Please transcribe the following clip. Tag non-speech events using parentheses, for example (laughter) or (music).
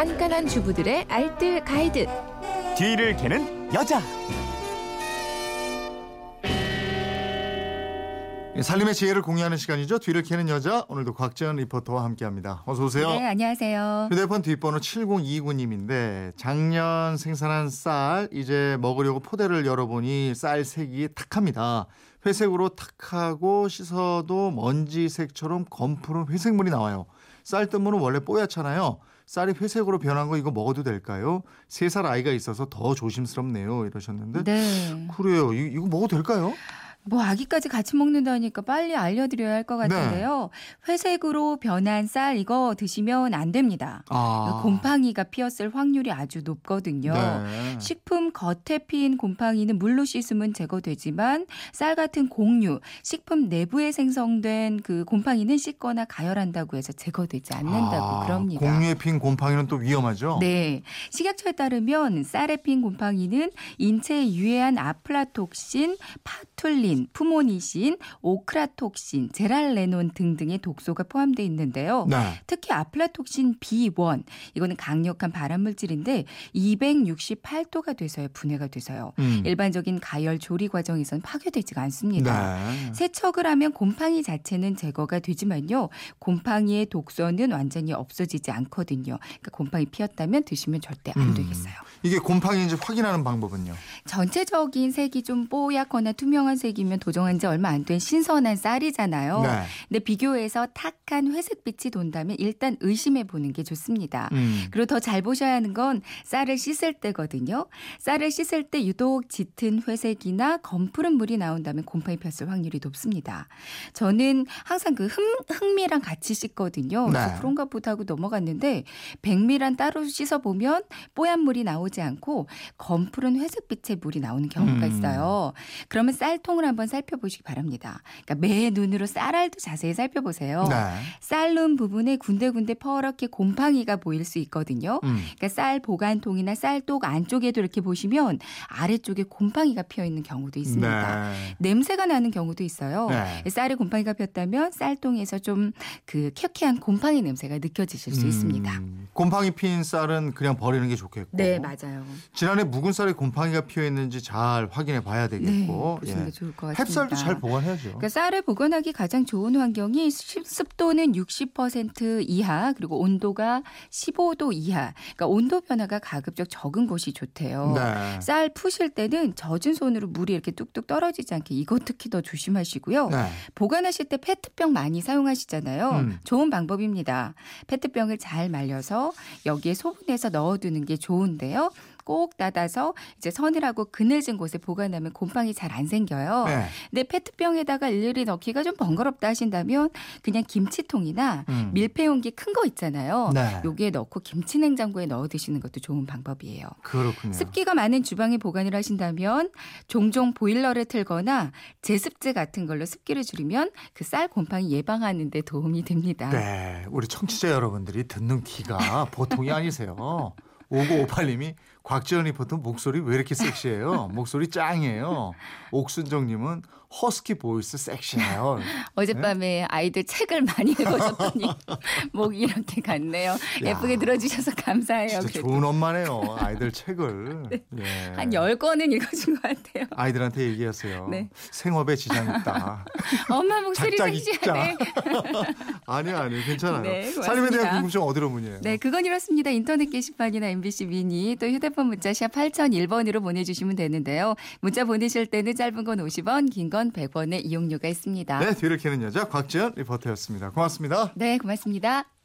깐깐한 주부들의 알뜰 가이드. 뒤를 캐는 여자. 살림의 지혜를 공유하는 시간이죠. 뒤를 캐는 여자 오늘도 곽지연 리포터와 함께합니다. 어서 오세요. 네, 안녕하세요. 휴대폰 뒷번호 7029님인데 작년 생산한 쌀 이제 먹으려고 포대를 열어보니 쌀 색이 탁합니다. 회색으로 탁하고 씻어도 먼지색처럼 검푸른 회색물이 나와요. 쌀 뜨문은 원래 뽀얗잖아요. 쌀이 회색으로 변한 거 이거 먹어도 될까요? 세 살 아이가 있어서 더 조심스럽네요. 이러셨는데 네. 그래요. 이- 이거 먹어도 될까요? 뭐 아기까지 같이 먹는다니까 빨리 알려드려야 할것 네. 같은데요. 회색으로 변한 쌀 이거 드시면 안 됩니다. 아. 곰팡이가 피었을 확률이 아주 높거든요. 네. 식품 겉에 피인 곰팡이는 물로 씻으면 제거되지만 쌀 같은 공유, 식품 내부에 생성된 그 곰팡이는 씻거나 가열한다고 해서 제거되지 않는다고 아, 그럽니다. 공유에 핀 곰팡이는 또 위험하죠? 네. 식약처에 따르면 쌀에 핀 곰팡이는 인체에 유해한 아플라톡신, 파툴린, 푸모니신, 오크라톡신, 제랄레논 등등의 독소가 포함되어 있는데요. 네. 특히 아플라톡신 B1 이거는 강력한 발암물질인데 268도가 돼서요 분해가 돼서요. 음. 일반적인 가열 조리 과정에서는 파괴되지가 않습니다. 네. 세척을 하면 곰팡이 자체는 제거가 되지만요. 곰팡이의 독소는 완전히 없어지지 않거든요. 그러니까 곰팡이 피었다면 드시면 절대 안 음. 되겠어요. 이게 곰팡이인지 확인하는 방법은요? 전체적인 색이 좀 뽀얗거나 투명한 색이 면 도정한 지 얼마 안 된 신선한 쌀이잖아요. 네. 근데 비교해서 탁한 회색빛이 돈다면 일단 의심해 보는 게 좋습니다. 음. 그리고 더 잘 보셔야 하는 건 쌀을 씻을 때거든요. 쌀을 씻을 때 유독 짙은 회색이나 검푸른 물이 나온다면 곰팡이 폈을 확률이 높습니다. 저는 항상 그 흑, 흑미랑 같이 씻거든요. 그래서 네. 그런가 보다 하고 넘어갔는데 백미랑 따로 씻어 보면 뽀얀 물이 나오지 않고 검푸른 회색빛의 물이 나오는 경우가 음. 있어요. 그러면 쌀통을 한번 살펴보시기 바랍니다. 그러니까 매 눈으로 쌀알도 자세히 살펴보세요. 네. 쌀눈 부분에 군데군데 퍼렇게 곰팡이가 보일 수 있거든요. 음. 그러니까 쌀 보관통이나 쌀독 안쪽에도 이렇게 보시면 아래쪽에 곰팡이가 피어 있는 경우도 있습니다. 네. 냄새가 나는 경우도 있어요. 네. 쌀에 곰팡이가 폈다면 쌀통에서 좀 그 켜키한 곰팡이 냄새가 느껴지실 수 음, 있습니다. 곰팡이 핀 쌀은 그냥 버리는 게 좋겠고. 네, 맞아요. 지난해 묵은 쌀에 곰팡이가 피어 있는지 잘 확인해 봐야 네, 되겠고. 보시는 게 좋을 것 같습니다. 햅쌀도 잘 보관해야죠. 그러니까 쌀을 보관하기 가장 좋은 환경이 습- 습도는 60% 이하 그리고 온도가 15도 이하. 그러니까 온도 변화가 가급적 적은 곳이 좋대요. 네. 쌀 푸실 때는 젖은 손으로 물이 이렇게 뚝뚝 떨어지지 않게 이거 특히 더 조심하시고요. 네. 보관하실 때 페트병 많이 사용하시잖아요. 음. 좋은 방법입니다. 페트병을 잘 말려서 여기에 소분해서 넣어두는 게 좋은데요. 꼭 닫아서 이제 서늘하고 그늘진 곳에 보관하면 곰팡이 잘 안 생겨요. 네. 근데 페트병에다가 일일이 넣기가 좀 번거롭다 하신다면 그냥 김치통이나 음. 밀폐 용기 큰 거 있잖아요. 네. 여기에 넣고 김치 냉장고에 넣어 드시는 것도 좋은 방법이에요. 그렇군요. 습기가 많은 주방에 보관을 하신다면 종종 보일러를 틀거나 제습제 같은 걸로 습기를 줄이면 그 쌀 곰팡이 예방하는 데 도움이 됩니다. 네. 우리 청취자 여러분들이 듣는 귀가 보통이 아니세요. (laughs) 5958님이 곽지연 리포터 목소리 왜 이렇게 섹시해요? (laughs) 목소리 짱이에요. 옥순정님은 husky voice 섹시해요. (laughs) 어젯밤에 아이들 책을 많이 읽어줬더니 (laughs) 목이 이렇게 갔네요. 예쁘게 들어주셔서 감사해요. 좋은 엄마네요. 아이들 책을. 예. 한 10권은 읽어준 것 같아요. 아이들한테 얘기하세요. 네. 생업에 지장 있다. 엄마 목소리 섹시하네. 아니요, 아니요. 괜찮아요. 네, 고맙습니다. 살림에 대한 궁금증 어디로 문의해요? 네, 그건 이렇습니다. 인터넷 게시판이나 MBC 미니 또 휴대폰 문자 샵 8001번으로 보내주시면 되는데요. 문자 보내실 때는 짧은 건 50원, 긴 건 100원의 이용료가 있습니다. 네, 뒤를 캐는 여자 곽지연 리포터였습니다. 고맙습니다. 네, 고맙습니다.